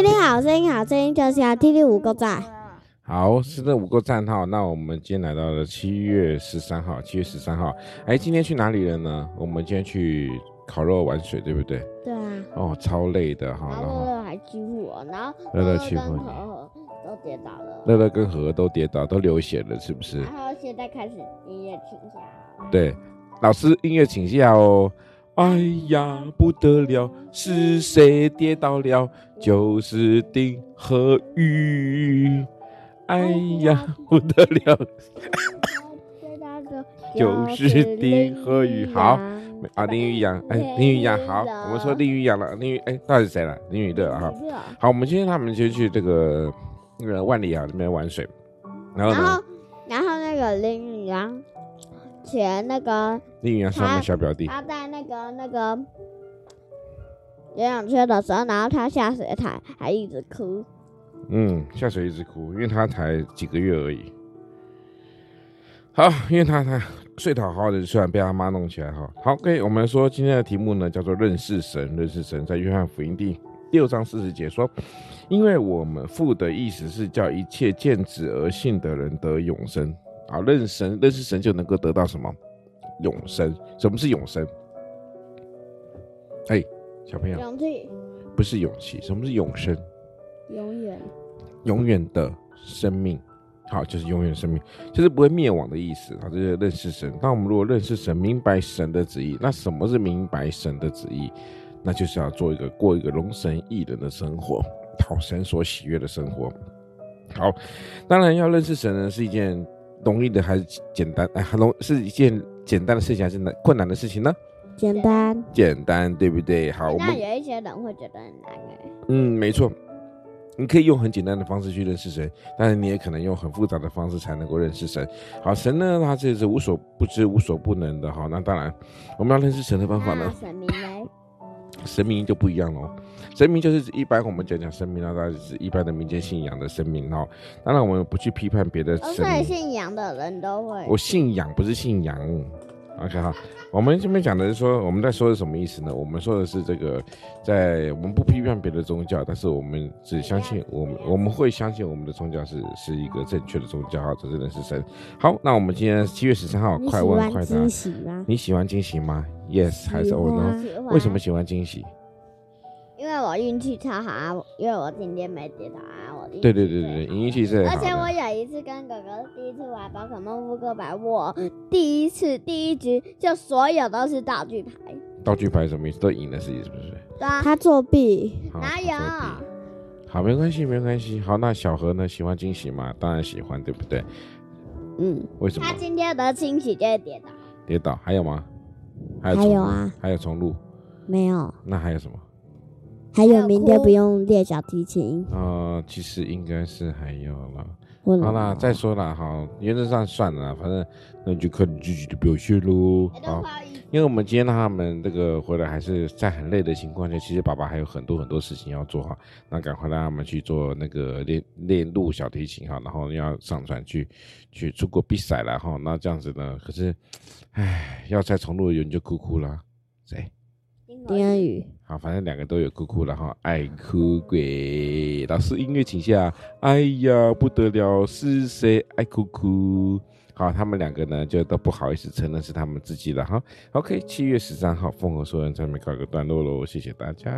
听听好声音，好声音就是要听听五个赞。好，是这五个赞哈。那我们今天来到了七月十三号，七月十三号。哎，今天去哪里了呢？我们今天去烤肉玩水，对不对？对啊。哦，超累的哈。然后乐乐还欺负我，然后乐乐欺负你，都跌倒了。乐乐跟和和都跌倒，都流血了，是不是？然后现在开始音乐请下。对，老师音乐请下哦。哎呀，不得了，是谁跌倒了？就是丁和宇。哎呀，不得了，就是丁和宇。好，啊，林宇阳，哎，林宇阳，好，我们说林宇阳了，林宇，哎，到底是谁了？林宇乐哈。好，我们今天他们就去这个那个万里啊那边玩水，然后呢，然后那个林宇阳。前那个林宇阳是我们小表弟，他在那个那个游泳圈的时候，然后他下水台还一直哭。嗯，下水一直哭，因为他才几个月而已。好，因为他他睡得好好的，虽然被他妈弄起来哈。好，OK，我们说今天的题目呢叫做认识神，认识神，在约翰福音第六章四十节说，因为我们父的意思是叫一切见子而信的人得永生。好，认识神，认识神就能够得到什么？永生。什么是永生？哎，小朋友，勇气不是勇气。什么是永生？永远，永远的生命。好，就是永远的生命，就是不会灭亡的意思啊。这就是认识神。那我们如果认识神，明白神的旨意，那什么是明白神的旨意？那就是要做一个过一个龙神益人的生活，讨神所喜悦的生活。好，当然要认识神呢，是一件。容易的还是简单？哎，很容是一件简单的事情还是难困难的事情呢？简单，简单，对不对？好，我们有一些人会觉得很难哎。嗯，没错，你可以用很简单的方式去认识神，但是你也可能用很复杂的方式才能够认识神。好，神呢，他这是无所不知、无所不能的。哈，那当然，我们要认识神的方法呢？神明呢？神明就不一样喽。神明就是一般我们讲讲神明啊，大概是一般的民间信仰的神明哦。当然我们不去批判别的神明。信仰的人都会。我信仰不是信仰。OK 哈，我们这边讲的是说，我们在说的什么意思呢？我们说的是这个，在我们不批判别的宗教，但是我们只相信我们我们会相信我们的宗教是是一个正确的宗教哈，这真的是神。好，那我们今天七月十三号，快问快答。你喜欢惊喜吗？你喜欢惊喜吗？Yes 还是 Oh no？为什么喜欢惊喜？因为我运气超好啊，因为我今天没跌倒啊，我对对对对，运气是。而且我有一次跟哥哥第一次玩宝可梦扑克牌，我第一次第一局就所有都是道具牌。道具牌什么意思？都赢了自己是不是？对啊，他作弊。哪有？好，没关系，没关系。好，那小何呢？喜欢惊喜吗？当然喜欢，对不对？嗯。为什么？他今天的惊喜就是跌倒。跌倒？还有吗？还有，还有啊？还有重录？没有。那还有什么？还有明天不用练小提琴啊、呃，其实应该是还有了。好啦，再说了好，原则上算了，反正那就看你自己的表现喽。好，因为我们今天他们这个回来还是在很累的情况下，其实爸爸还有很多很多事情要做哈，那赶快让他们去做那个练练录小提琴哈，然后要上传去去出国比赛了哈，那这样子呢，可是，唉，要再重录，有人就哭哭了，谁？丁安宇，好，反正两个都有哭哭然后，爱哭鬼。老师音乐请下，哎呀不得了，是谁爱哭哭？好，他们两个呢就都不好意思承认是他们自己了哈。OK，七月十三号，丰禾硕恩在那边告一个段落喽，谢谢大家。